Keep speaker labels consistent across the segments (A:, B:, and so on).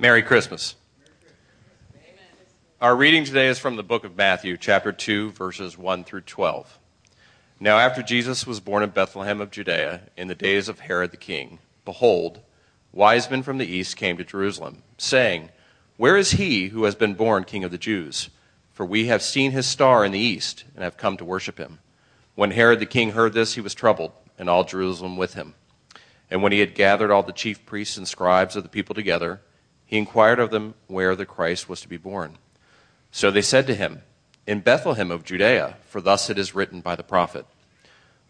A: Merry Christmas. Our reading today is from the book of Matthew, chapter 2, verses 1 through 12. Now, after Jesus was born in Bethlehem of Judea, in the days of Herod the king, behold, wise men from the east came to Jerusalem, saying, Where is he who has been born king of the Jews? For we have seen his star in the east, and have come to worship him. When Herod the king heard this, he was troubled, and all Jerusalem with him. And when he had gathered all the chief priests and scribes of the people together, he inquired of them where the Christ was to be born. So they said to him, In Bethlehem of Judea, for thus it is written by the prophet.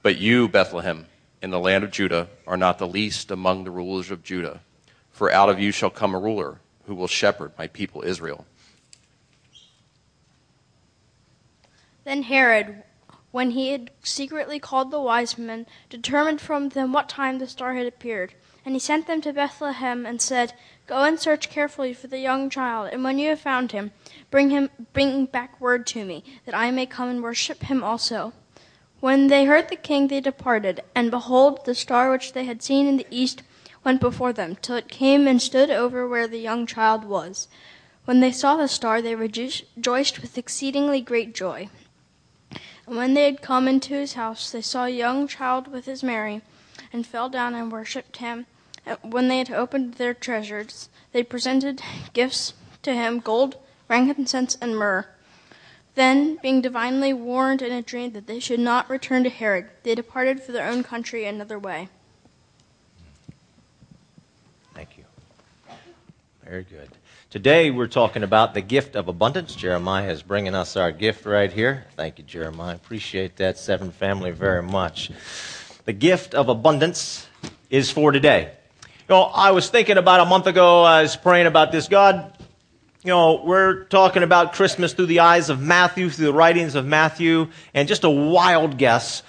A: But you, Bethlehem, in the land of Judah, are not the least among the rulers of Judah, for out of you shall come a ruler who will shepherd my people Israel.
B: Then Herod, when he had secretly called the wise men, determined from them what time the star had appeared. And he sent them to Bethlehem and said, Go and search carefully for the young child, and when you have found him, bring him bring back word to me, that I may come and worship him also. When they heard the king, they departed, and behold, the star which they had seen in the east went before them, till it came and stood over where the young child was. When they saw the star, they rejoiced with exceedingly great joy. And when they had come into his house, they saw a young child with his Mary, and fell down and worshipped him. When they had opened their treasures, they presented gifts to him gold, frankincense, and myrrh. Then, being divinely warned in a dream that they should not return to Herod, they departed for their own country another way.
C: Thank you. Very good. Today we're talking about the gift of abundance. Jeremiah is bringing us our gift right here. Thank you, Jeremiah. Appreciate that, Seven Family, very much. The gift of abundance is for today. You know, I was thinking about a month ago, I was praying about this. God, you know, we're talking about Christmas through the eyes of Matthew, through the writings of Matthew, and just a wild guess.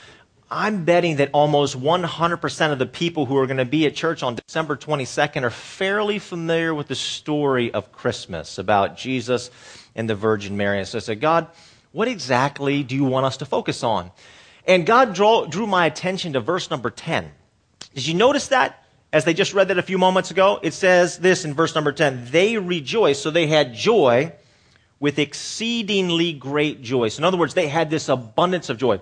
C: I'm betting that almost 100% of the people who are going to be at church on December 22nd are fairly familiar with the story of Christmas about Jesus and the Virgin Mary. And so I said, God, what exactly do you want us to focus on? And God draw, drew my attention to verse number 10. Did you notice that? As they just read that a few moments ago, it says this in verse number 10 they rejoiced, so they had joy with exceedingly great joy. So, in other words, they had this abundance of joy.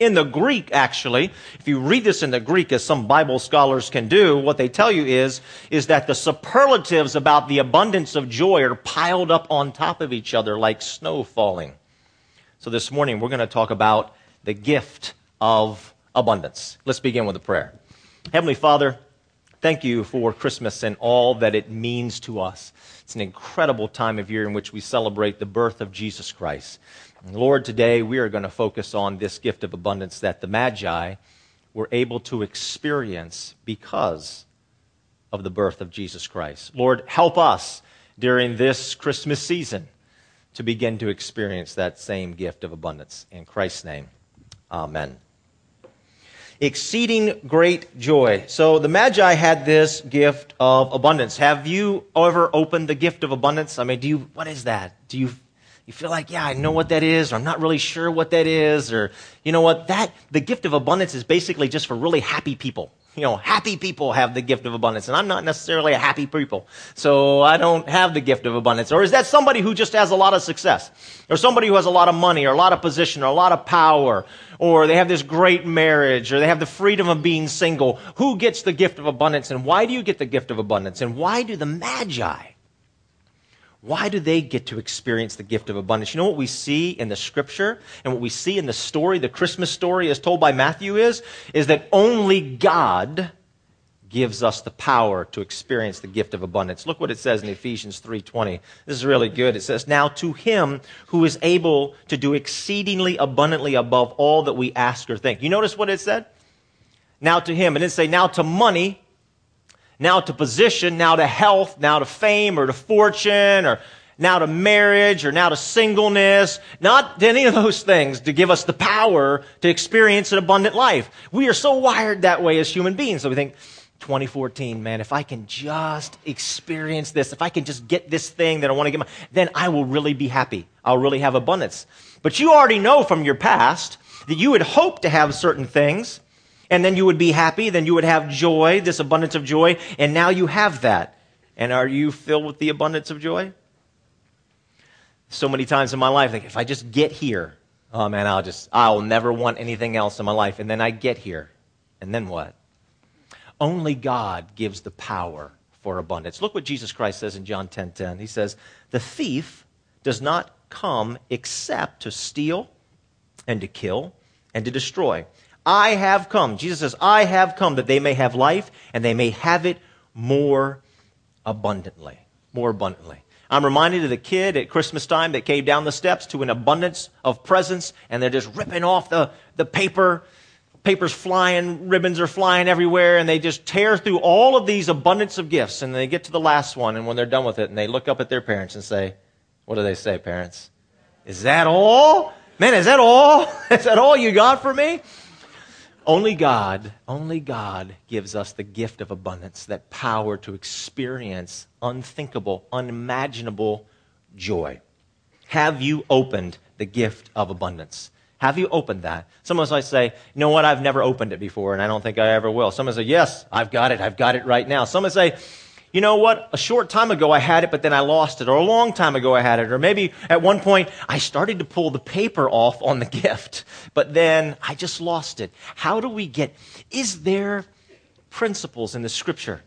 C: In the Greek, actually, if you read this in the Greek, as some Bible scholars can do, what they tell you is, is that the superlatives about the abundance of joy are piled up on top of each other like snow falling. So this morning, we're going to talk about the gift of abundance. Let's begin with a prayer. Heavenly Father, Thank you for Christmas and all that it means to us. It's an incredible time of year in which we celebrate the birth of Jesus Christ. And Lord, today we are going to focus on this gift of abundance that the Magi were able to experience because of the birth of Jesus Christ. Lord, help us during this Christmas season to begin to experience that same gift of abundance. In Christ's name, amen exceeding great joy. So the Magi had this gift of abundance. Have you ever opened the gift of abundance? I mean, do you, what is that? Do you, you feel like, yeah, I know what that is, or I'm not really sure what that is, or, you know what, that, the gift of abundance is basically just for really happy people you know, happy people have the gift of abundance, and I'm not necessarily a happy people, so I don't have the gift of abundance. Or is that somebody who just has a lot of success? Or somebody who has a lot of money, or a lot of position, or a lot of power, or they have this great marriage, or they have the freedom of being single? Who gets the gift of abundance, and why do you get the gift of abundance? And why do the Magi why do they get to experience the gift of abundance? You know what we see in the scripture and what we see in the story, the Christmas story as told by Matthew is, is that only God gives us the power to experience the gift of abundance. Look what it says in Ephesians 3:20. This is really good. It says, "Now to him who is able to do exceedingly abundantly above all that we ask or think." You notice what it said? Now to him. It didn't say now to money, now to position, now to health, now to fame or to fortune or now to marriage or now to singleness, not to any of those things to give us the power to experience an abundant life. We are so wired that way as human beings. So we think, 2014, man, if I can just experience this, if I can just get this thing that I want to get, then I will really be happy. I'll really have abundance. But you already know from your past that you would hope to have certain things and then you would be happy, then you would have joy, this abundance of joy, and now you have that. And are you filled with the abundance of joy? So many times in my life, like if I just get here, oh man, I'll just, I'll never want anything else in my life. And then I get here. And then what? Only God gives the power for abundance. Look what Jesus Christ says in John 10:10. 10, 10. He says, "The thief does not come except to steal and to kill and to destroy. I have come." Jesus says, "I have come that they may have life and they may have it more abundantly." More abundantly. I'm reminded of the kid at Christmas time that came down the steps to an abundance of presents and they're just ripping off the, the paper paper's flying, ribbons are flying everywhere, and they just tear through all of these abundance of gifts, and they get to the last one, and when they're done with it, and they look up at their parents and say, What do they say, parents? Is that all? Man, is that all? is that all you got for me? Only God, only God gives us the gift of abundance, that power to experience unthinkable, unimaginable joy. Have you opened the gift of abundance? Have you opened that? Some of us might say, you know what, I've never opened it before and I don't think I ever will. Some of us say, yes, I've got it. I've got it right now. Some of us say, you know what, a short time ago I had it, but then I lost it. Or a long time ago I had it. Or maybe at one point I started to pull the paper off on the gift, but then I just lost it. How do we get, is there principles in the scripture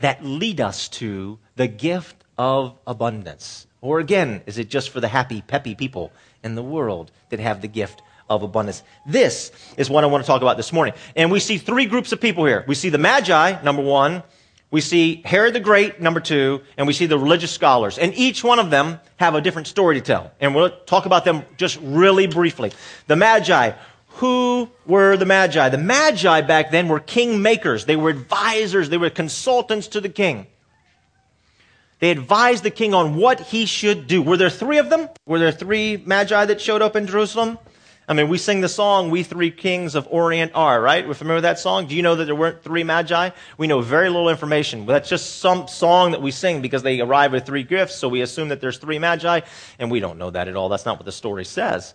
C: that lead us to the gift of abundance? Or again, is it just for the happy, peppy people in the world that have the gift of abundance? This is what I want to talk about this morning. And we see three groups of people here. We see the Magi, number one. We see Herod the Great, number two, and we see the religious scholars. And each one of them have a different story to tell. And we'll talk about them just really briefly. The Magi. Who were the Magi? The Magi back then were king makers. They were advisors. They were consultants to the king. They advised the king on what he should do. Were there three of them? Were there three magi that showed up in Jerusalem? I mean, we sing the song, We Three Kings of Orient Are, right? We're familiar with that song? Do you know that there weren't three magi? We know very little information. That's just some song that we sing because they arrive with three gifts, so we assume that there's three magi, and we don't know that at all. That's not what the story says.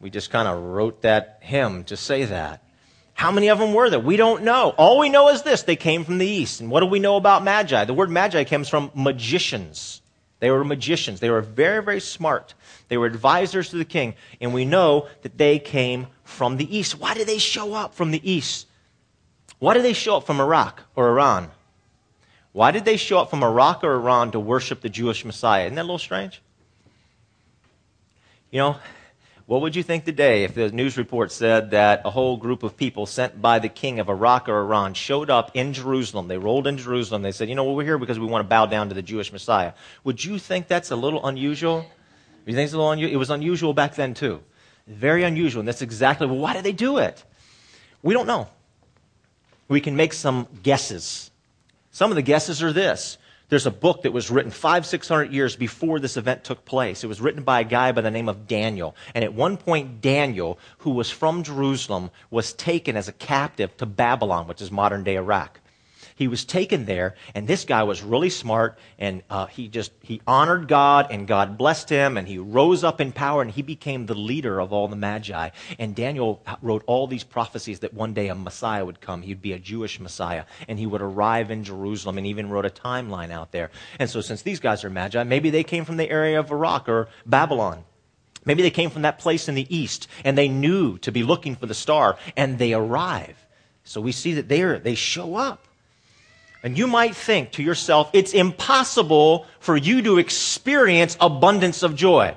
C: We just kind of wrote that hymn to say that. How many of them were there? We don't know. All we know is this they came from the east. And what do we know about magi? The word magi comes from magicians. They were magicians. They were very, very smart. They were advisors to the king. And we know that they came from the east. Why did they show up from the east? Why did they show up from Iraq or Iran? Why did they show up from Iraq or Iran to worship the Jewish Messiah? Isn't that a little strange? You know, what would you think today if the news report said that a whole group of people sent by the king of Iraq or Iran showed up in Jerusalem? They rolled in Jerusalem. They said, you know, we're here because we want to bow down to the Jewish Messiah. Would you think that's a little unusual? You think it's a little unusual? It was unusual back then, too. Very unusual. And that's exactly, well, why did they do it? We don't know. We can make some guesses. Some of the guesses are this there's a book that was written five, six hundred years before this event took place. It was written by a guy by the name of Daniel. And at one point, Daniel, who was from Jerusalem, was taken as a captive to Babylon, which is modern day Iraq he was taken there, and this guy was really smart, and uh, he just he honored God, and God blessed him, and he rose up in power, and he became the leader of all the Magi. And Daniel wrote all these prophecies that one day a Messiah would come. He'd be a Jewish Messiah, and he would arrive in Jerusalem, and even wrote a timeline out there. And so, since these guys are Magi, maybe they came from the area of Iraq or Babylon. Maybe they came from that place in the east, and they knew to be looking for the star, and they arrive. So we see that they are, they show up. And you might think to yourself, it's impossible for you to experience abundance of joy.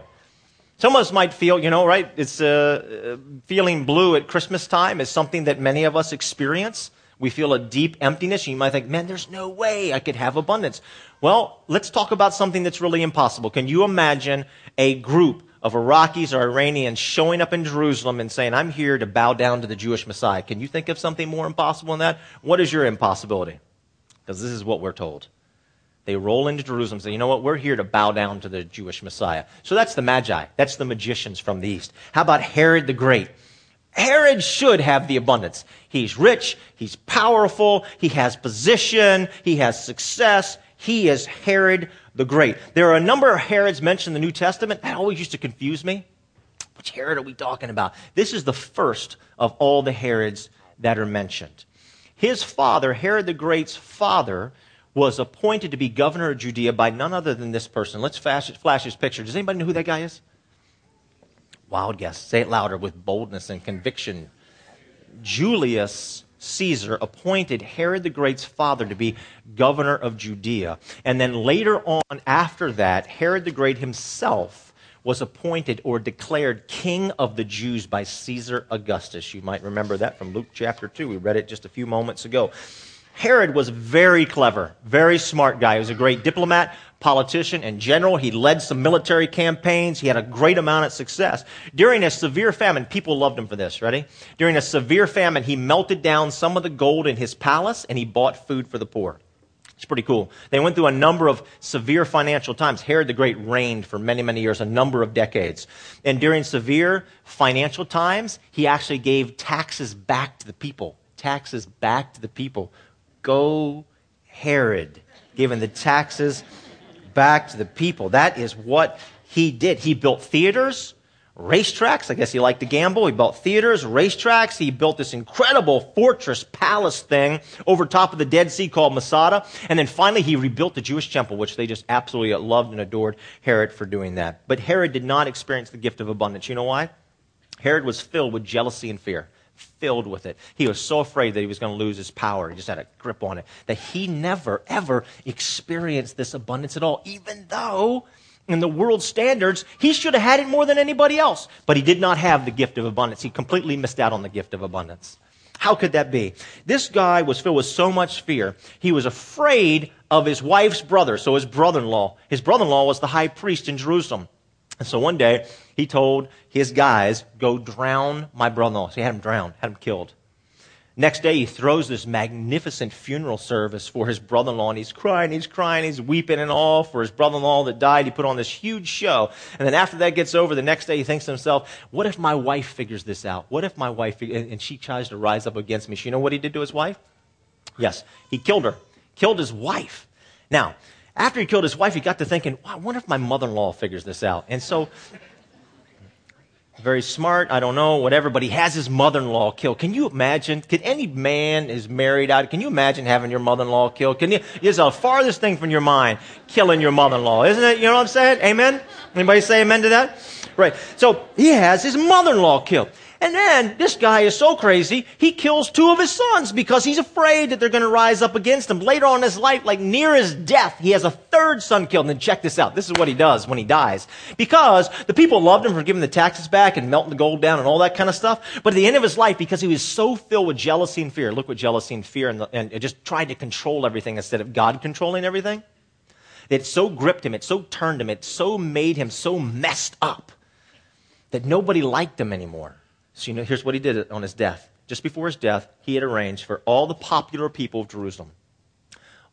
C: Some of us might feel, you know, right? It's uh, feeling blue at Christmas time is something that many of us experience. We feel a deep emptiness. You might think, man, there's no way I could have abundance. Well, let's talk about something that's really impossible. Can you imagine a group of Iraqis or Iranians showing up in Jerusalem and saying, I'm here to bow down to the Jewish Messiah? Can you think of something more impossible than that? What is your impossibility? Because this is what we're told. They roll into Jerusalem and say, you know what, we're here to bow down to the Jewish Messiah. So that's the Magi. That's the magicians from the East. How about Herod the Great? Herod should have the abundance. He's rich, he's powerful, he has position, he has success. He is Herod the Great. There are a number of Herods mentioned in the New Testament. That always used to confuse me. Which Herod are we talking about? This is the first of all the Herods that are mentioned. His father, Herod the Great's father, was appointed to be governor of Judea by none other than this person. Let's flash, flash his picture. Does anybody know who that guy is? Wild guess. Say it louder with boldness and conviction. Julius Caesar appointed Herod the Great's father to be governor of Judea. And then later on, after that, Herod the Great himself was appointed or declared king of the Jews by Caesar Augustus. You might remember that from Luke chapter 2. We read it just a few moments ago. Herod was very clever, very smart guy. He was a great diplomat, politician, and general. He led some military campaigns. He had a great amount of success. During a severe famine, people loved him for this. Ready? During a severe famine, he melted down some of the gold in his palace and he bought food for the poor. It's pretty cool. They went through a number of severe financial times. Herod the Great reigned for many, many years, a number of decades. And during severe financial times, he actually gave taxes back to the people. Taxes back to the people Go Herod, giving the taxes back to the people. That is what he did. He built theaters, racetracks. I guess he liked to gamble. He built theaters, racetracks. He built this incredible fortress palace thing over top of the Dead Sea called Masada. And then finally, he rebuilt the Jewish temple, which they just absolutely loved and adored Herod for doing that. But Herod did not experience the gift of abundance. You know why? Herod was filled with jealousy and fear filled with it. He was so afraid that he was going to lose his power. He just had a grip on it. That he never, ever experienced this abundance at all, even though in the world standards, he should have had it more than anybody else. But he did not have the gift of abundance. He completely missed out on the gift of abundance. How could that be? This guy was filled with so much fear. He was afraid of his wife's brother, so his brother in law. His brother in law was the high priest in Jerusalem. And so one day, he told his guys, go drown my brother-in-law. So he had him drowned, had him killed. Next day, he throws this magnificent funeral service for his brother in law, and he's crying, he's crying, he's weeping and all for his brother in law that died. He put on this huge show. And then after that gets over, the next day he thinks to himself, what if my wife figures this out? What if my wife, and she tries to rise up against me? So you know what he did to his wife? Yes, he killed her, killed his wife. Now, after he killed his wife, he got to thinking, wow, I wonder if my mother in law figures this out. And so, very smart, I don't know, whatever, but he has his mother in law killed. Can you imagine? Can any man is married out? Can you imagine having your mother in law killed? Can you, is the farthest thing from your mind killing your mother in law, isn't it? You know what I'm saying? Amen? Anybody say amen to that? Right. So he has his mother in law killed. And then this guy is so crazy, he kills two of his sons because he's afraid that they're going to rise up against him. Later on in his life, like near his death, he has a third son killed. And then check this out. This is what he does when he dies. Because the people loved him for giving the taxes back and melting the gold down and all that kind of stuff. But at the end of his life, because he was so filled with jealousy and fear, look what jealousy and fear and, the, and just tried to control everything instead of God controlling everything. It so gripped him, it so turned him, it so made him so messed up that nobody liked him anymore. So, you know, here's what he did on his death. Just before his death, he had arranged for all the popular people of Jerusalem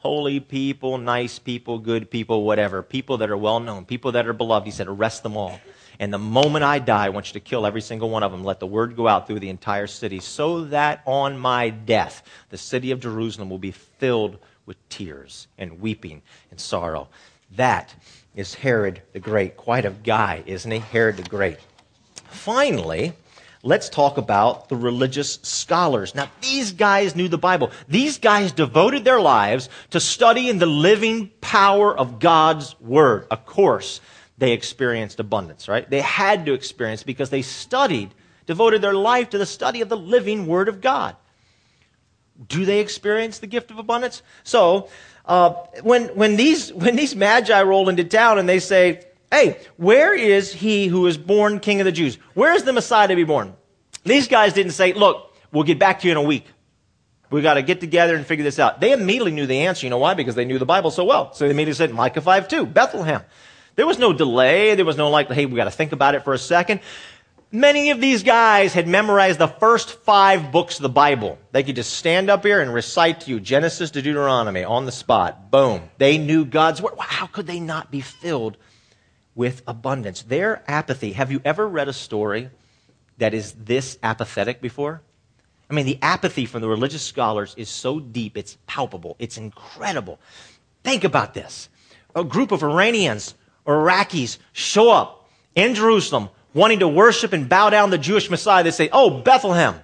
C: holy people, nice people, good people, whatever, people that are well known, people that are beloved. He said, arrest them all. And the moment I die, I want you to kill every single one of them. Let the word go out through the entire city so that on my death, the city of Jerusalem will be filled with tears and weeping and sorrow. That is Herod the Great. Quite a guy, isn't he? Herod the Great. Finally, let's talk about the religious scholars. Now, these guys knew the Bible. These guys devoted their lives to studying the living power of God's Word. Of course, they experienced abundance, right? They had to experience because they studied, devoted their life to the study of the living Word of God. Do they experience the gift of abundance? So, uh, when, when, these, when these magi roll into town and they say, Hey, where is he who is born king of the Jews? Where is the Messiah to be born? These guys didn't say, look, we'll get back to you in a week. We got to get together and figure this out. They immediately knew the answer. You know why? Because they knew the Bible so well. So they immediately said, Micah 5 2, Bethlehem. There was no delay. There was no like, hey, we got to think about it for a second. Many of these guys had memorized the first five books of the Bible. They could just stand up here and recite to you Genesis to Deuteronomy on the spot. Boom. They knew God's word. How could they not be filled with abundance. Their apathy. Have you ever read a story that is this apathetic before? I mean, the apathy from the religious scholars is so deep, it's palpable, it's incredible. Think about this. A group of Iranians Iraqis show up in Jerusalem wanting to worship and bow down the Jewish Messiah. They say, Oh, Bethlehem.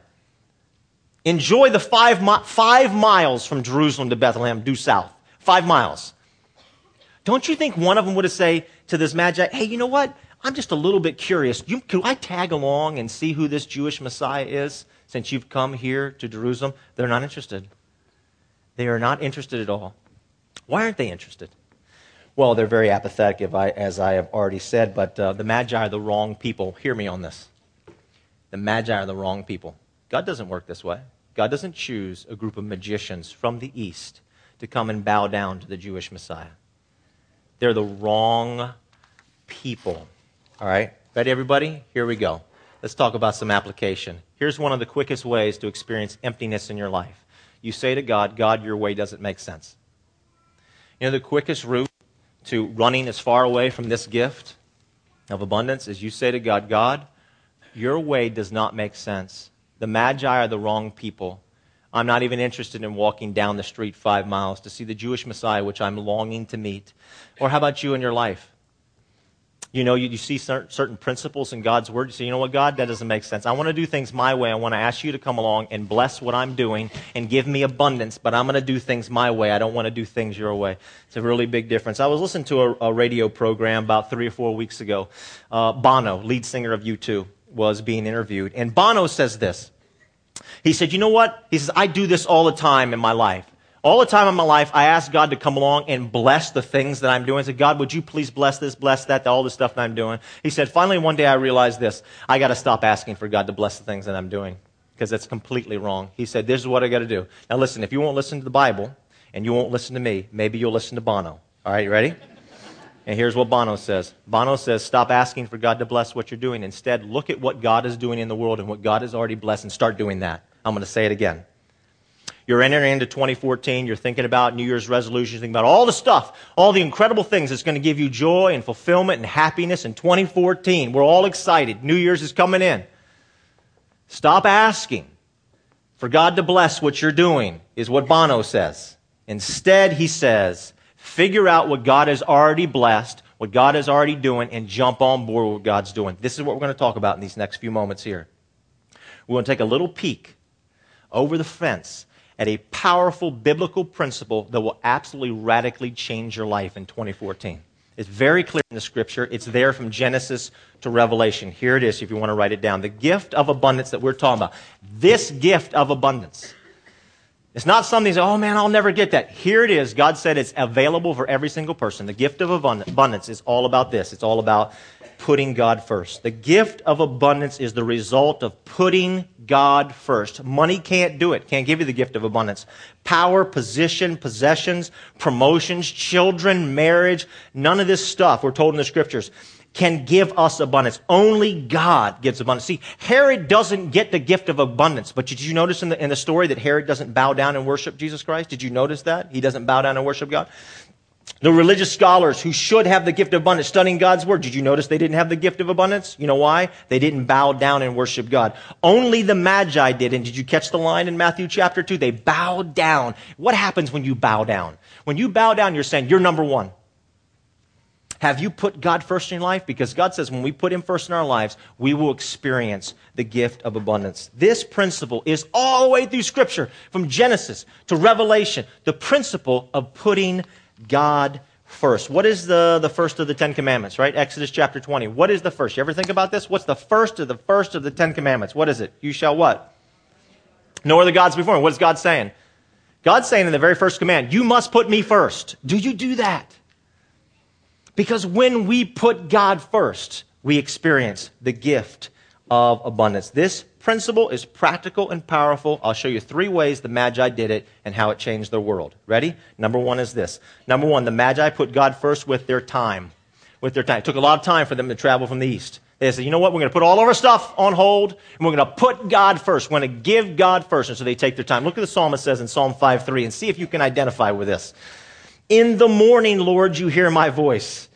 C: Enjoy the five, mi- five miles from Jerusalem to Bethlehem, due south. Five miles. Don't you think one of them would have said to this Magi, hey, you know what? I'm just a little bit curious. You, could I tag along and see who this Jewish Messiah is since you've come here to Jerusalem? They're not interested. They are not interested at all. Why aren't they interested? Well, they're very apathetic, I, as I have already said, but uh, the Magi are the wrong people. Hear me on this. The Magi are the wrong people. God doesn't work this way. God doesn't choose a group of magicians from the East to come and bow down to the Jewish Messiah. They're the wrong people. All right? Ready, everybody? Here we go. Let's talk about some application. Here's one of the quickest ways to experience emptiness in your life. You say to God, God, your way doesn't make sense. You know, the quickest route to running as far away from this gift of abundance is you say to God, God, your way does not make sense. The Magi are the wrong people. I'm not even interested in walking down the street five miles to see the Jewish Messiah, which I'm longing to meet. Or how about you in your life? You know, you, you see certain principles in God's Word. You say, you know what, God, that doesn't make sense. I want to do things my way. I want to ask you to come along and bless what I'm doing and give me abundance, but I'm going to do things my way. I don't want to do things your way. It's a really big difference. I was listening to a, a radio program about three or four weeks ago. Uh, Bono, lead singer of U2, was being interviewed. And Bono says this. He said, you know what? He says, I do this all the time in my life. All the time in my life, I ask God to come along and bless the things that I'm doing. I said, God, would you please bless this, bless that, all the stuff that I'm doing? He said, finally, one day I realized this. I got to stop asking for God to bless the things that I'm doing because that's completely wrong. He said, this is what I got to do. Now listen, if you won't listen to the Bible and you won't listen to me, maybe you'll listen to Bono. All right, you ready? And here's what Bono says Bono says, Stop asking for God to bless what you're doing. Instead, look at what God is doing in the world and what God has already blessed and start doing that. I'm going to say it again. You're entering into 2014. You're thinking about New Year's resolutions, thinking about all the stuff, all the incredible things that's going to give you joy and fulfillment and happiness in 2014. We're all excited. New Year's is coming in. Stop asking for God to bless what you're doing, is what Bono says. Instead, he says, figure out what God has already blessed, what God is already doing, and jump on board with what God's doing. This is what we're going to talk about in these next few moments here. We're going to take a little peek over the fence at a powerful biblical principle that will absolutely radically change your life in 2014. It's very clear in the scripture. It's there from Genesis to Revelation. Here it is if you want to write it down. The gift of abundance that we're talking about. This gift of abundance. It's not something that, oh man, I'll never get that. Here it is. God said it's available for every single person. The gift of abundance is all about this. It's all about putting God first. The gift of abundance is the result of putting God first. Money can't do it, can't give you the gift of abundance. Power, position, possessions, promotions, children, marriage, none of this stuff, we're told in the scriptures, can give us abundance. Only God gives abundance. See, Herod doesn't get the gift of abundance, but did you notice in the, in the story that Herod doesn't bow down and worship Jesus Christ? Did you notice that? He doesn't bow down and worship God? The religious scholars who should have the gift of abundance studying God's word. Did you notice they didn't have the gift of abundance? You know why? They didn't bow down and worship God. Only the Magi did. And did you catch the line in Matthew chapter 2? They bowed down. What happens when you bow down? When you bow down, you're saying, you're number one. Have you put God first in your life? Because God says when we put Him first in our lives, we will experience the gift of abundance. This principle is all the way through Scripture, from Genesis to Revelation, the principle of putting God first. What is the, the first of the Ten Commandments, right? Exodus chapter 20. What is the first? You ever think about this? What's the first of the first of the Ten Commandments? What is it? You shall what? No other gods before me. What is God saying? God's saying in the very first command, you must put me first. Do you do that? Because when we put God first, we experience the gift of abundance. This principle is practical and powerful. I'll show you three ways the Magi did it and how it changed their world. Ready? Number one is this. Number one, the Magi put God first with their time. With their time. It took a lot of time for them to travel from the east. They said, you know what? We're going to put all of our stuff on hold and we're going to put God first. We're going to give God first. And so they take their time. Look at the psalmist says in Psalm 5 3 and see if you can identify with this. In the morning, Lord, you hear my voice.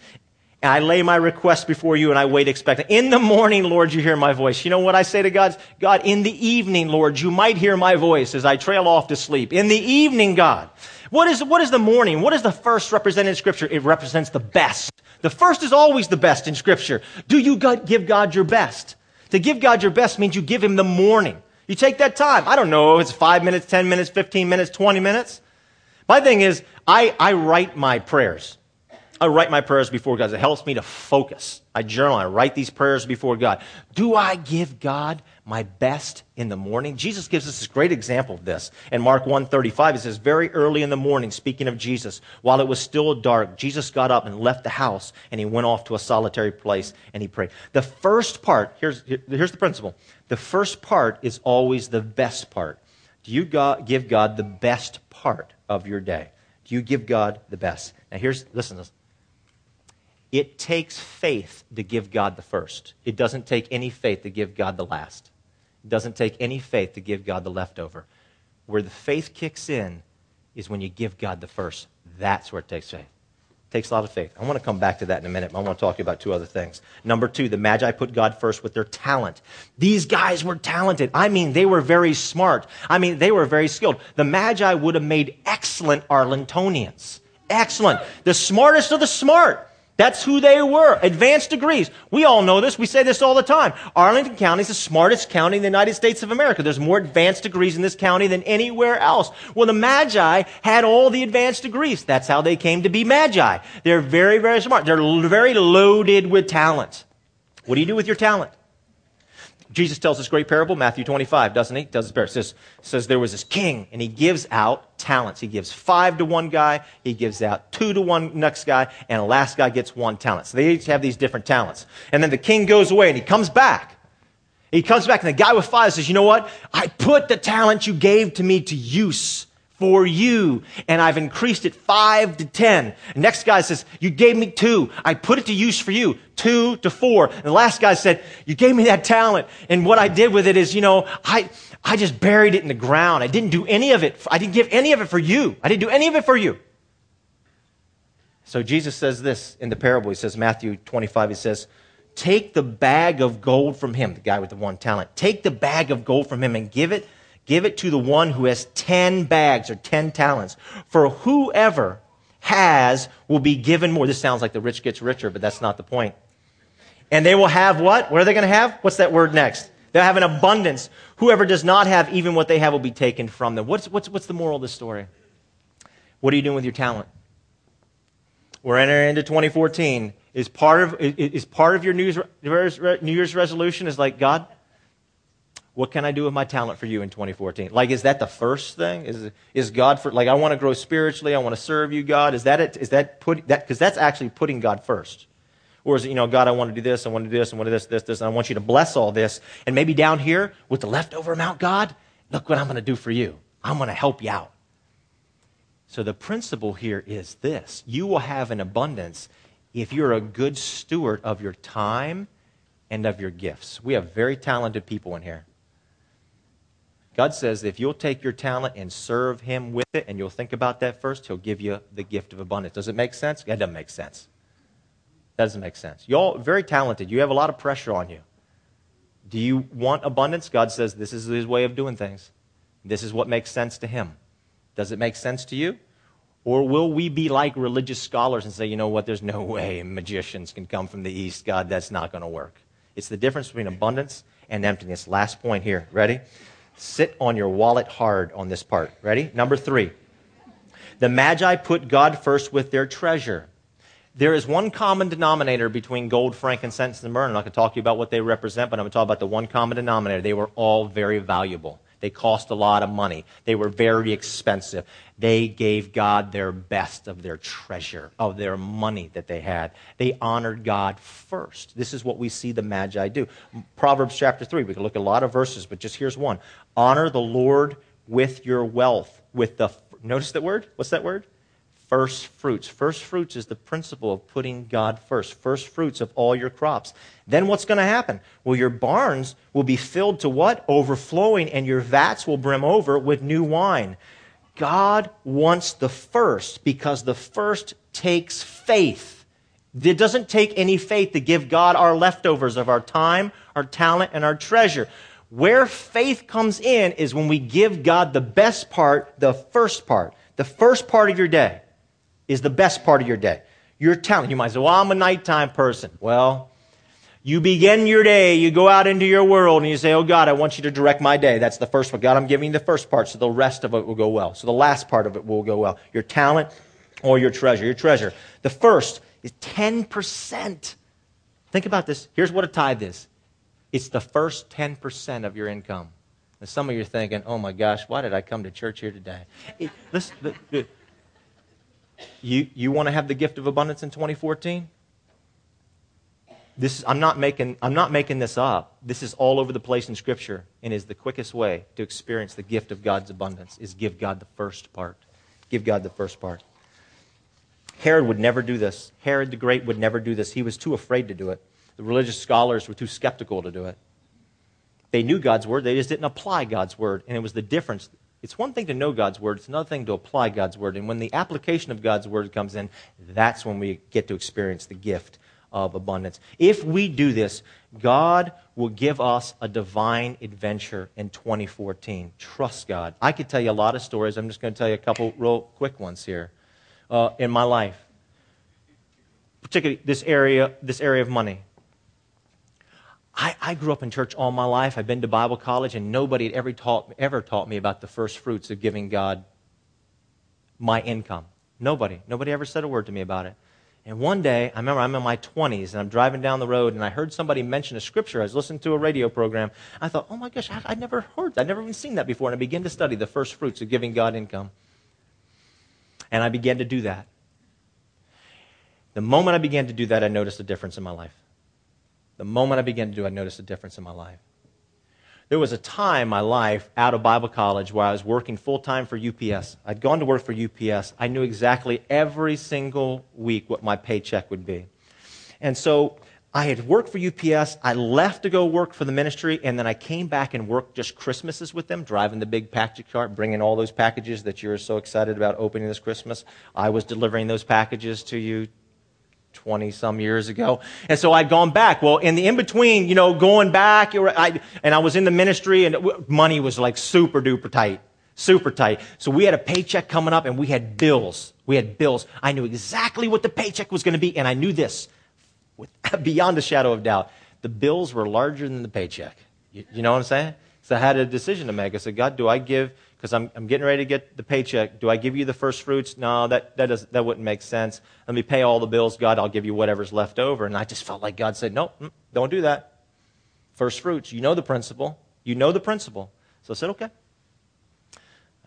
C: And I lay my request before you and I wait expecting. In the morning, Lord, you hear my voice. You know what I say to God? God, in the evening, Lord, you might hear my voice as I trail off to sleep. In the evening, God. What is, what is the morning? What is the first represented in Scripture? It represents the best. The first is always the best in Scripture. Do you give God your best? To give God your best means you give Him the morning. You take that time. I don't know if it's five minutes, 10 minutes, 15 minutes, 20 minutes. My thing is, I, I write my prayers. I write my prayers before God. It helps me to focus. I journal. I write these prayers before God. Do I give God my best in the morning? Jesus gives us this great example of this. In Mark 1:35, it says, "Very early in the morning, speaking of Jesus, while it was still dark, Jesus got up and left the house, and he went off to a solitary place and he prayed." The first part, here's, here's the principle. The first part is always the best part. Do you give God the best part of your day? Do you give God the best? Now here's listen to this. It takes faith to give God the first. It doesn't take any faith to give God the last. It doesn't take any faith to give God the leftover. Where the faith kicks in is when you give God the first. That's where it takes faith. It takes a lot of faith. I want to come back to that in a minute. But I want to talk about two other things. Number two, the Magi put God first with their talent. These guys were talented. I mean, they were very smart. I mean, they were very skilled. The Magi would have made excellent Arlingtonians. Excellent. The smartest of the smart. That's who they were. Advanced degrees. We all know this. We say this all the time. Arlington County is the smartest county in the United States of America. There's more advanced degrees in this county than anywhere else. Well, the Magi had all the advanced degrees. That's how they came to be Magi. They're very, very smart. They're very loaded with talent. What do you do with your talent? Jesus tells this great parable, Matthew 25, doesn't he? Does this parable. Says, says there was this king, and he gives out talents. He gives five to one guy, he gives out two to one next guy, and the last guy gets one talent. So they each have these different talents. And then the king goes away, and he comes back. He comes back, and the guy with five says, You know what? I put the talent you gave to me to use for you, and I've increased it five to ten. next guy says, You gave me two. I put it to use for you. Two to four. And the last guy said, You gave me that talent. And what I did with it is, you know, I, I just buried it in the ground. I didn't do any of it. I didn't give any of it for you. I didn't do any of it for you. So Jesus says this in the parable. He says, Matthew 25, he says, Take the bag of gold from him, the guy with the one talent. Take the bag of gold from him and give it Give it to the one who has 10 bags or 10 talents. For whoever has will be given more. This sounds like the rich gets richer, but that's not the point. And they will have what? What are they going to have? What's that word next? They'll have an abundance. Whoever does not have, even what they have will be taken from them. What's, what's, what's the moral of the story? What are you doing with your talent? We're entering into 2014. Is part of, is part of your New Year's, New Year's resolution is like, God, what can I do with my talent for you in 2014? Like, is that the first thing? Is, is God for, like, I want to grow spiritually. I want to serve you, God. Is that it? Is that put, that, because that's actually putting God first. Or is it, you know, God, I want to do this, I want to do this, I want to do this, this, this, and I want you to bless all this. And maybe down here with the leftover amount, God, look what I'm going to do for you. I'm going to help you out. So the principle here is this you will have an abundance if you're a good steward of your time and of your gifts. We have very talented people in here. God says if you'll take your talent and serve Him with it, and you'll think about that first, He'll give you the gift of abundance. Does it make sense? That doesn't make sense. That doesn't make sense. You're very talented. You have a lot of pressure on you. Do you want abundance? God says this is His way of doing things. This is what makes sense to Him. Does it make sense to you? Or will we be like religious scholars and say, you know what, there's no way magicians can come from the East. God, that's not going to work. It's the difference between abundance and emptiness. Last point here. Ready? Sit on your wallet hard on this part. Ready? Number three. The Magi put God first with their treasure. There is one common denominator between gold, frankincense, and myrrh. I'm not going to talk to you about what they represent, but I'm going to talk about the one common denominator. They were all very valuable. They cost a lot of money. They were very expensive. They gave God their best of their treasure, of their money that they had. They honored God first. This is what we see the Magi do. Proverbs chapter 3, we can look at a lot of verses, but just here's one. Honor the Lord with your wealth, with the, notice that word? What's that word? first fruits. First fruits is the principle of putting God first. First fruits of all your crops. Then what's going to happen? Well, your barns will be filled to what? Overflowing, and your vats will brim over with new wine. God wants the first because the first takes faith. It doesn't take any faith to give God our leftovers of our time, our talent, and our treasure. Where faith comes in is when we give God the best part, the first part, the first part of your day is the best part of your day. Your talent. You might say, well, I'm a nighttime person. Well, You begin your day, you go out into your world, and you say, Oh God, I want you to direct my day. That's the first one. God, I'm giving you the first part, so the rest of it will go well. So the last part of it will go well. Your talent or your treasure. Your treasure. The first is 10%. Think about this. Here's what a tithe is it's the first 10% of your income. And some of you are thinking, oh my gosh, why did I come to church here today? It, listen, you, you want to have the gift of abundance in 2014? This is, I'm, not making, I'm not making this up. This is all over the place in Scripture and is the quickest way to experience the gift of God's abundance is give God the first part. Give God the first part. Herod would never do this. Herod the Great would never do this. He was too afraid to do it. The religious scholars were too skeptical to do it. They knew God's word, they just didn't apply God's word. And it was the difference. It's one thing to know God's word, it's another thing to apply God's word. And when the application of God's word comes in, that's when we get to experience the gift of abundance. If we do this, God will give us a divine adventure in 2014. Trust God. I could tell you a lot of stories. I'm just going to tell you a couple real quick ones here uh, in my life, particularly this area, this area of money. I, I, grew up in church all my life. I've been to Bible college, and nobody had ever taught, ever taught me about the first fruits of giving God my income. Nobody. Nobody ever said a word to me about it. And one day, I remember I'm in my 20s and I'm driving down the road and I heard somebody mention a scripture. I was listening to a radio program. I thought, oh my gosh, I, would never heard, I'd never even seen that before. And I began to study the first fruits of giving God income. And I began to do that. The moment I began to do that, I noticed a difference in my life. The moment I began to do I noticed a difference in my life. There was a time in my life out of Bible college where I was working full time for UPS. I'd gone to work for UPS. I knew exactly every single week what my paycheck would be. And so I had worked for UPS. I left to go work for the ministry, and then I came back and worked just Christmases with them, driving the big package cart, bringing all those packages that you're so excited about opening this Christmas. I was delivering those packages to you 20 some years ago. And so I'd gone back. Well, in the in between, you know, going back, I, and I was in the ministry and money was like super duper tight. Super tight. So we had a paycheck coming up and we had bills. We had bills. I knew exactly what the paycheck was going to be and I knew this with, beyond a shadow of doubt. The bills were larger than the paycheck. You, you know what I'm saying? So I had a decision to make. I said, God, do I give because I'm, I'm getting ready to get the paycheck. Do I give you the first fruits? No, that, that, doesn't, that wouldn't make sense. Let me pay all the bills. God, I'll give you whatever's left over. And I just felt like God said, no, mm, don't do that. First fruits. You know the principle. You know the principle. So I said, okay.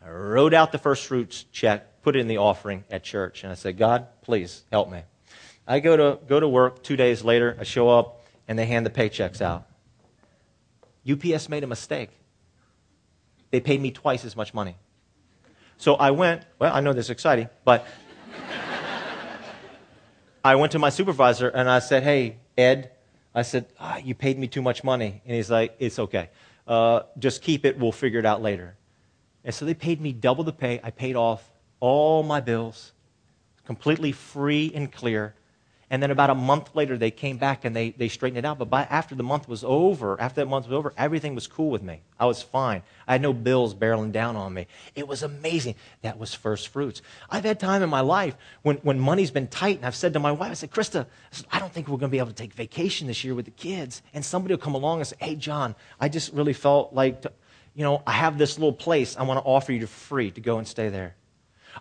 C: I wrote out the first fruits check, put it in the offering at church. And I said, God, please help me. I go to, go to work two days later. I show up and they hand the paychecks out. UPS made a mistake they paid me twice as much money. So I went, well, I know this is exciting, but I went to my supervisor and I said, hey, Ed, I said, ah, you paid me too much money. And he's like, it's okay. Uh, just keep it. We'll figure it out later. And so they paid me double the pay. I paid off all my bills, completely free and clear. And then about a month later, they came back and they, they straightened it out. But by, after the month was over, after that month was over, everything was cool with me. I was fine. I had no bills barreling down on me. It was amazing. That was first fruits. I've had time in my life when, when money's been tight, and I've said to my wife, I said, Krista, I, said, I don't think we're going to be able to take vacation this year with the kids. And somebody will come along and say, Hey, John, I just really felt like, to, you know, I have this little place I want to offer you to free to go and stay there.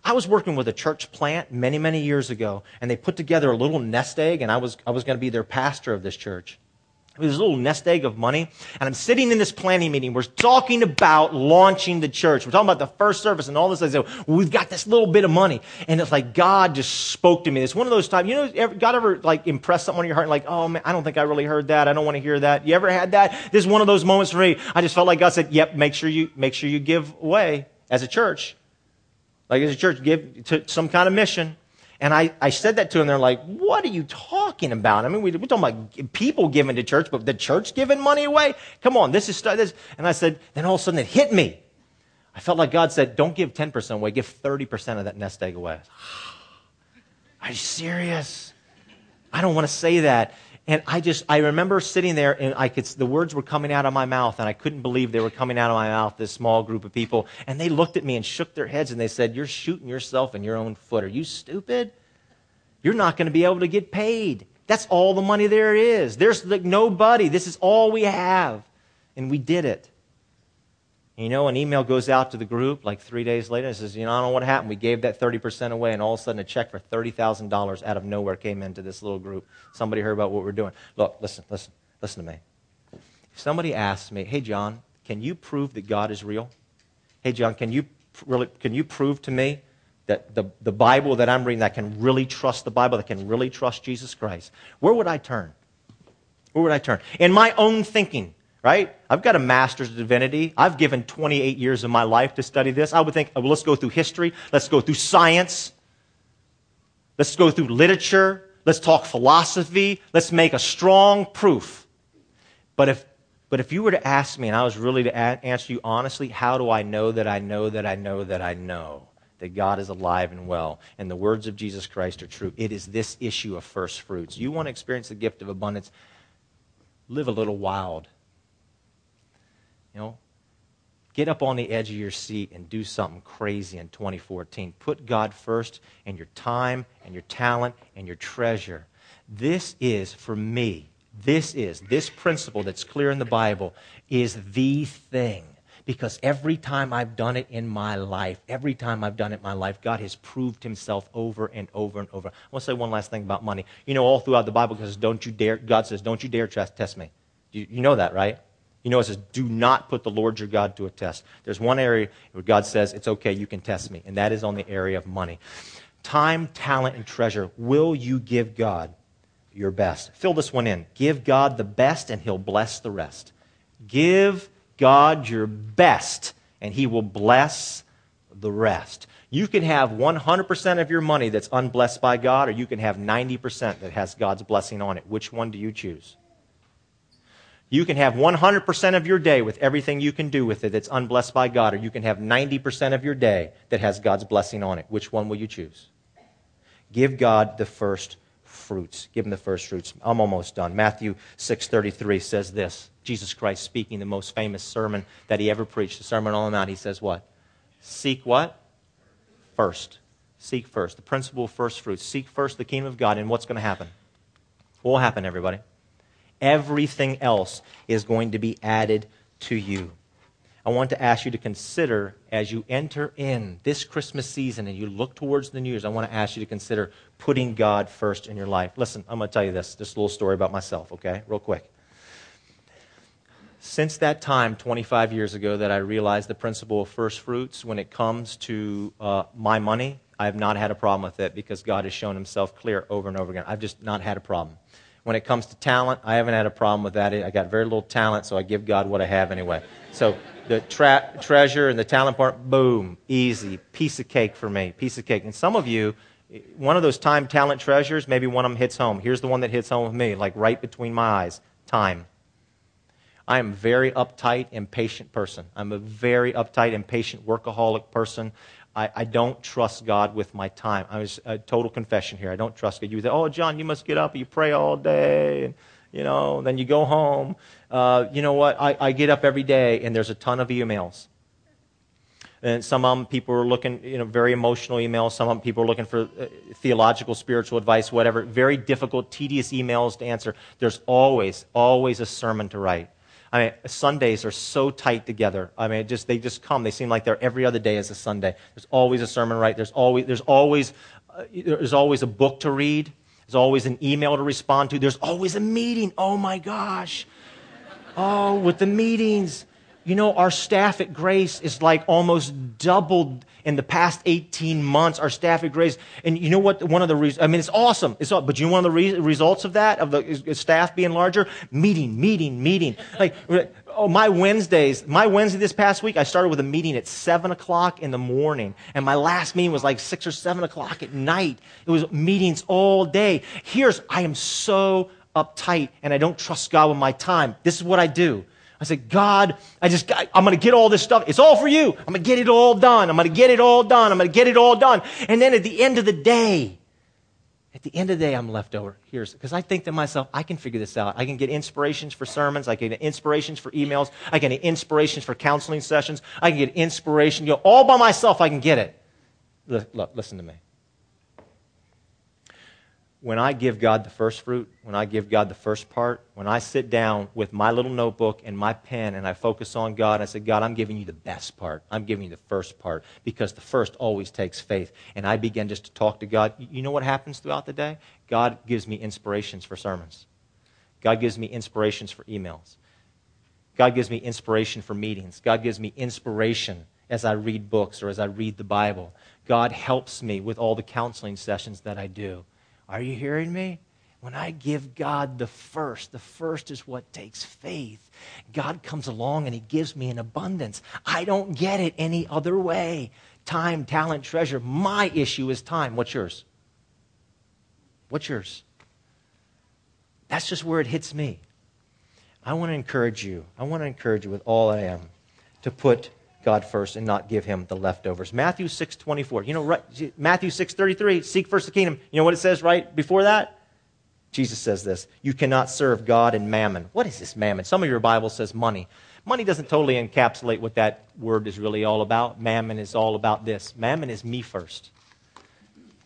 C: I was working with a church plant many, many years ago, and they put together a little nest egg, and I was, I was going to be their pastor of this church. It was a little nest egg of money, and I'm sitting in this planning meeting. We're talking about launching the church. We're talking about the first service and all this. I said, we've got this little bit of money, and it's like God just spoke to me. It's one of those times, you know, God ever like impress something on your heart, like, oh man, I don't think I really heard that. I don't want to hear that. You ever had that? This is one of those moments for me. I just felt like God said, yep, make sure you make sure you give away as a church like as a church, give to some kind of mission. And I, I said that to them. They're like, what are you talking about? I mean, we, we're talking about people giving to church, but the church giving money away? Come on, this is this. And I said, then all of a sudden it hit me. I felt like God said, don't give 10% away, give 30% of that nest egg away. Are you serious? I don't want to say that. And I just, I remember sitting there and I could, the words were coming out of my mouth and I couldn't believe they were coming out of my mouth, this small group of people. And they looked at me and shook their heads and they said, You're shooting yourself in your own foot. Are you stupid? You're not going to be able to get paid. That's all the money there is. There's like nobody. This is all we have. And we did it. You know, an email goes out to the group like three days later and says, You know, I don't know what happened. We gave that 30% away, and all of a sudden a check for $30,000 out of nowhere came into this little group. Somebody heard about what we're doing. Look, listen, listen, listen to me. If somebody asks me, Hey, John, can you prove that God is real? Hey, John, can you, really, can you prove to me that the, the Bible that I'm reading, that I can really trust the Bible, that can really trust Jesus Christ? Where would I turn? Where would I turn? In my own thinking right? I've got a master's of divinity. I've given 28 years of my life to study this. I would think, oh, well, let's go through history. Let's go through science. Let's go through literature. Let's talk philosophy. Let's make a strong proof. But if, but if you were to ask me, and I was really to a- answer you honestly, how do I know that I know that I know that I know that God is alive and well and the words of Jesus Christ are true? It is this issue of first fruits. You want to experience the gift of abundance? Live a little wild you know, get up on the edge of your seat and do something crazy in 2014. Put God first and your time and your talent and your treasure. This is, for me, this is, this principle that's clear in the Bible is the thing. Because every time I've done it in my life, every time I've done it in my life, God has proved himself over and over and over. I want to say one last thing about money. You know, all throughout the Bible, because don't you dare, God says, don't you dare test me. You, you know that, right? You know, it says, do not put the Lord your God to a test. There's one area where God says, it's okay, you can test me, and that is on the area of money. Time, talent, and treasure. Will you give God your best? Fill this one in. Give God the best, and He'll bless the rest. Give God your best, and He will bless the rest. You can have 100% of your money that's unblessed by God, or you can have 90% that has God's blessing on it. Which one do you choose? You can have 100% of your day with everything you can do with it that's unblessed by God, or you can have 90% of your day that has God's blessing on it. Which one will you choose? Give God the first fruits. Give him the first fruits. I'm almost done. Matthew 6:33 says this. Jesus Christ speaking the most famous sermon that he ever preached, the Sermon on the Mount. He says what? Seek what? First. Seek first. The principle of first fruits. Seek first the kingdom of God, and what's going to happen? What will happen, everybody? Everything else is going to be added to you. I want to ask you to consider as you enter in this Christmas season and you look towards the New I want to ask you to consider putting God first in your life. Listen, I'm going to tell you this, this little story about myself, okay? Real quick. Since that time, 25 years ago, that I realized the principle of first fruits when it comes to uh, my money, I have not had a problem with it because God has shown himself clear over and over again. I've just not had a problem. When it comes to talent, I haven't had a problem with that. I got very little talent, so I give God what I have anyway. So the tra- treasure and the talent part, boom, easy, piece of cake for me, piece of cake. And some of you, one of those time, talent, treasures, maybe one of them hits home. Here's the one that hits home with me, like right between my eyes time. I am a very uptight, impatient person. I'm a very uptight, impatient, workaholic person. I, I, don't trust God with my time. I was a total confession here. I don't trust God. You say, "Oh, John, you must get up. You pray all day, and you know, then you go home." Uh, you know what? I, I get up every day, and there's a ton of emails. And some of them people are looking, you know, very emotional emails. Some of them people are looking for uh, theological, spiritual advice, whatever. Very difficult, tedious emails to answer. There's always, always a sermon to write. I mean, Sundays are so tight together. I mean, just they just come. They seem like they're every other day is a Sunday. There's always a sermon, right? There's always there's always uh, there's always a book to read. There's always an email to respond to. There's always a meeting. Oh my gosh. Oh, with the meetings. You know, our staff at Grace is like almost doubled in the past 18 months, our staff Grace. And you know what? One of the reasons, I mean, it's awesome. It's, but you know one of the re- results of that, of the staff being larger? Meeting, meeting, meeting. Like, oh, my Wednesdays, my Wednesday this past week, I started with a meeting at 7 o'clock in the morning. And my last meeting was like 6 or 7 o'clock at night. It was meetings all day. Here's, I am so uptight and I don't trust God with my time. This is what I do. I said, God, I just, I'm going to get all this stuff. It's all for you. I'm going to get it all done. I'm going to get it all done. I'm going to get it all done. And then at the end of the day, at the end of the day, I'm left over. Here's, because I think to myself, I can figure this out. I can get inspirations for sermons. I can get inspirations for emails. I can get inspirations for counseling sessions. I can get inspiration. You know, all by myself, I can get it. Look, look listen to me. When I give God the first fruit, when I give God the first part, when I sit down with my little notebook and my pen and I focus on God, I say, God, I'm giving you the best part. I'm giving you the first part because the first always takes faith. And I begin just to talk to God. You know what happens throughout the day? God gives me inspirations for sermons. God gives me inspirations for emails. God gives me inspiration for meetings. God gives me inspiration as I read books or as I read the Bible. God helps me with all the counseling sessions that I do. Are you hearing me? When I give God the first, the first is what takes faith. God comes along and He gives me an abundance. I don't get it any other way. Time, talent, treasure. My issue is time. What's yours? What's yours? That's just where it hits me. I want to encourage you. I want to encourage you with all I am to put God first and not give him the leftovers. Matthew 6 24. You know, right, Matthew 6 33, seek first the kingdom. You know what it says right before that? Jesus says this You cannot serve God and mammon. What is this mammon? Some of your Bible says money. Money doesn't totally encapsulate what that word is really all about. Mammon is all about this. Mammon is me first.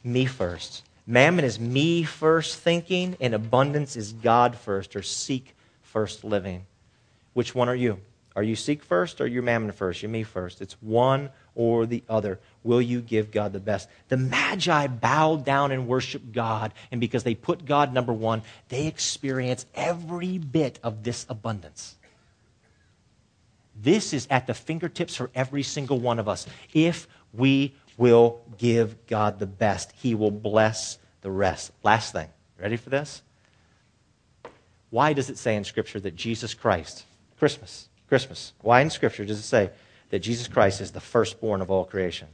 C: Me first. Mammon is me first thinking, and abundance is God first or seek first living. Which one are you? Are you seek first or you mammon first? You me first. It's one or the other. Will you give God the best? The Magi bowed down and worshiped God, and because they put God number one, they experience every bit of this abundance. This is at the fingertips for every single one of us. If we will give God the best, He will bless the rest. Last thing. Ready for this? Why does it say in Scripture that Jesus Christ, Christmas, Christmas. Why in Scripture does it say that Jesus Christ is the firstborn of all creation?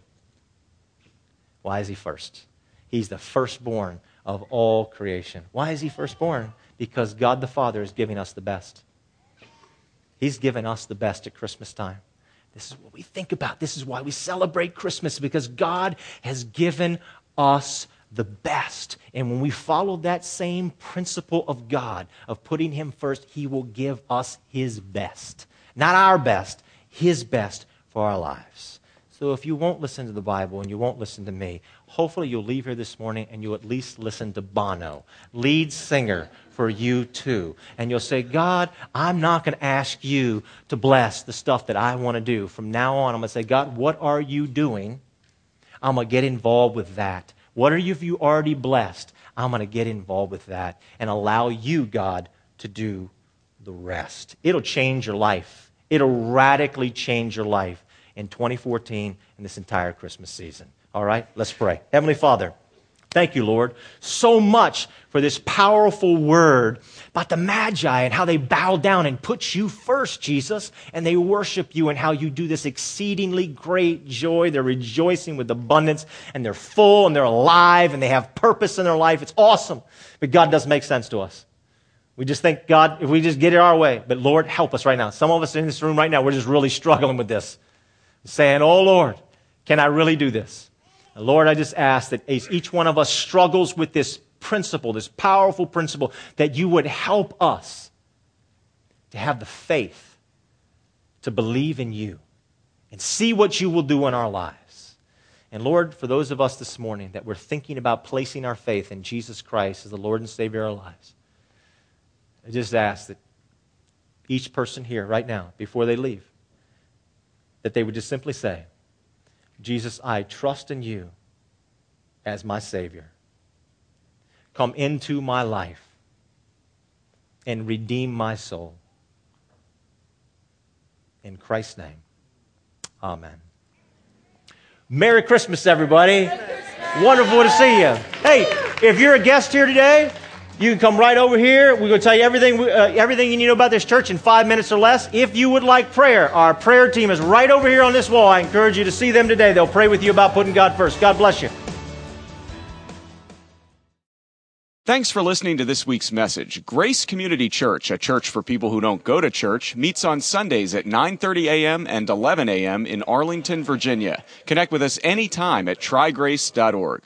C: Why is he first? He's the firstborn of all creation. Why is he firstborn? Because God the Father is giving us the best. He's given us the best at Christmas time. This is what we think about. This is why we celebrate Christmas, because God has given us the best. And when we follow that same principle of God, of putting Him first, He will give us His best. Not our best, His best for our lives. So if you won't listen to the Bible and you won't listen to me, hopefully you'll leave here this morning and you'll at least listen to Bono, lead singer for U2. And you'll say, God, I'm not going to ask you to bless the stuff that I want to do. From now on, I'm going to say, God, what are you doing? I'm going to get involved with that. What are you, if you already blessed? I'm going to get involved with that and allow you, God, to do the rest. It'll change your life. It'll radically change your life in 2014 and this entire Christmas season. All right, let's pray. Heavenly Father, thank you, Lord, so much for this powerful word about the Magi and how they bow down and put you first, Jesus, and they worship you and how you do this exceedingly great joy. They're rejoicing with abundance and they're full and they're alive and they have purpose in their life. It's awesome. But God does make sense to us. We just think, God, if we just get it our way, but Lord, help us right now. Some of us in this room right now, we're just really struggling with this. Saying, Oh Lord, can I really do this? And Lord, I just ask that each one of us struggles with this principle, this powerful principle, that you would help us to have the faith to believe in you and see what you will do in our lives. And Lord, for those of us this morning that we're thinking about placing our faith in Jesus Christ as the Lord and Savior of our lives, I just ask that each person here right now, before they leave, that they would just simply say, Jesus, I trust in you as my Savior. Come into my life and redeem my soul. In Christ's name, amen. Merry Christmas, everybody. Christmas. Wonderful to see you. Hey, if you're a guest here today, you can come right over here. We're going to tell you everything, uh, everything you need to know about this church in five minutes or less. If you would like prayer, our prayer team is right over here on this wall. I encourage you to see them today. They'll pray with you about putting God first. God bless you.
D: Thanks for listening to this week's message. Grace Community Church, a church for people who don't go to church, meets on Sundays at 9:30 a.m. and 11 a.m. in Arlington, Virginia. Connect with us anytime at trygrace.org.